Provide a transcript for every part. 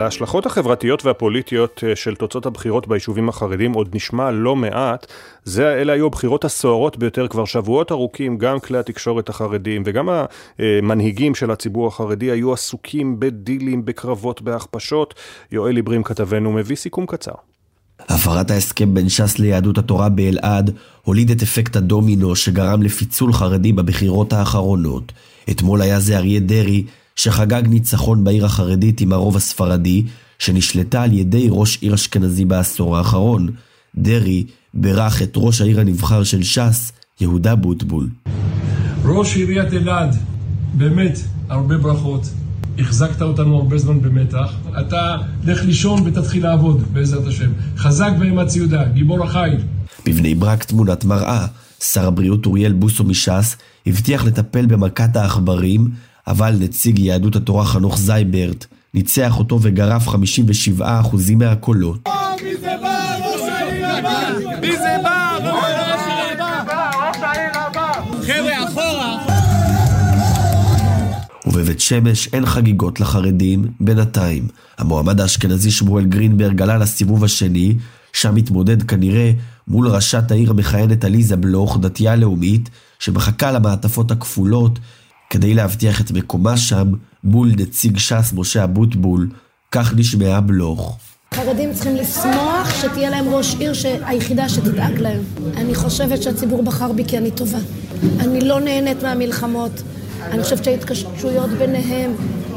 ההשלכות החברתיות והפוליטיות אה, של תוצאות הבחירות ביישובים החרדים עוד נשמע לא מעט. זה, אלה היו הבחירות הסוערות ביותר כבר שבועות ארוכים, גם כלי התקשורת החרדים וגם המנהיגים של הציבור החרדי היו עסוקים בדילים, בקרבות, בהכפשות. יואל עיברים כתבנו מביא סיכום קצר. הפרת ההסכם בין ש"ס ליהדות התורה באלעד הוליד את אפקט הדומינו שגרם לפיצול חרדי בבחירות האחרונות. אתמול היה זה אריה דרעי שחגג ניצחון בעיר החרדית עם הרוב הספרדי, שנשלטה על ידי ראש עיר אשכנזי בעשור האחרון. דרעי בירך את ראש העיר הנבחר של ש"ס, יהודה בוטבול. ראש עיריית אלעד, באמת, הרבה ברכות. החזקת אותנו הרבה זמן במתח. אתה לך לישון ותתחיל לעבוד, בעזרת השם. חזק ואמץ יהודה, גיבור החיל. בבני ברק תמונת מראה. שר הבריאות אוריאל בוסו מש"ס הבטיח לטפל במכת העכברים אבל נציג יהדות התורה חנוך זייברט ניצח אותו וגרף 57% מהקולות. מי! ובבית שמש אין חגיגות לחרדים בינתיים. המועמד האשכנזי שמואל גרינברג עלה לסיבוב השני, שם מתמודד כנראה מול ראשת העיר המכהנת עליזה בלוך, דתייה לאומית, שמחכה למעטפות הכפולות כדי להבטיח את מקומה שם מול נציג ש"ס משה אבוטבול, כך נשמעה בלוך. חרדים צריכים לשמוח שתהיה להם ראש עיר היחידה שתדאג להם. אני חושבת שהציבור בחר בי כי אני טובה. אני לא נהנית מהמלחמות. אני חושבת שההתקשרויות ביניהם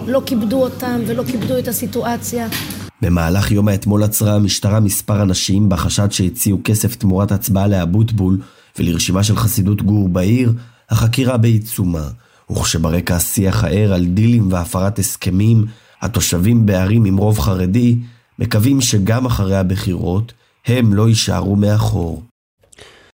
לא כיבדו אותם ולא כיבדו את הסיטואציה. במהלך יום האתמול עצרה המשטרה מספר אנשים בחשד שהציעו כסף תמורת הצבעה לאבוטבול ולרשימה של חסידות גור בעיר, החקירה בעיצומה. וכשברקע השיח הער על דילים והפרת הסכמים, התושבים בערים עם רוב חרדי מקווים שגם אחרי הבחירות הם לא יישארו מאחור.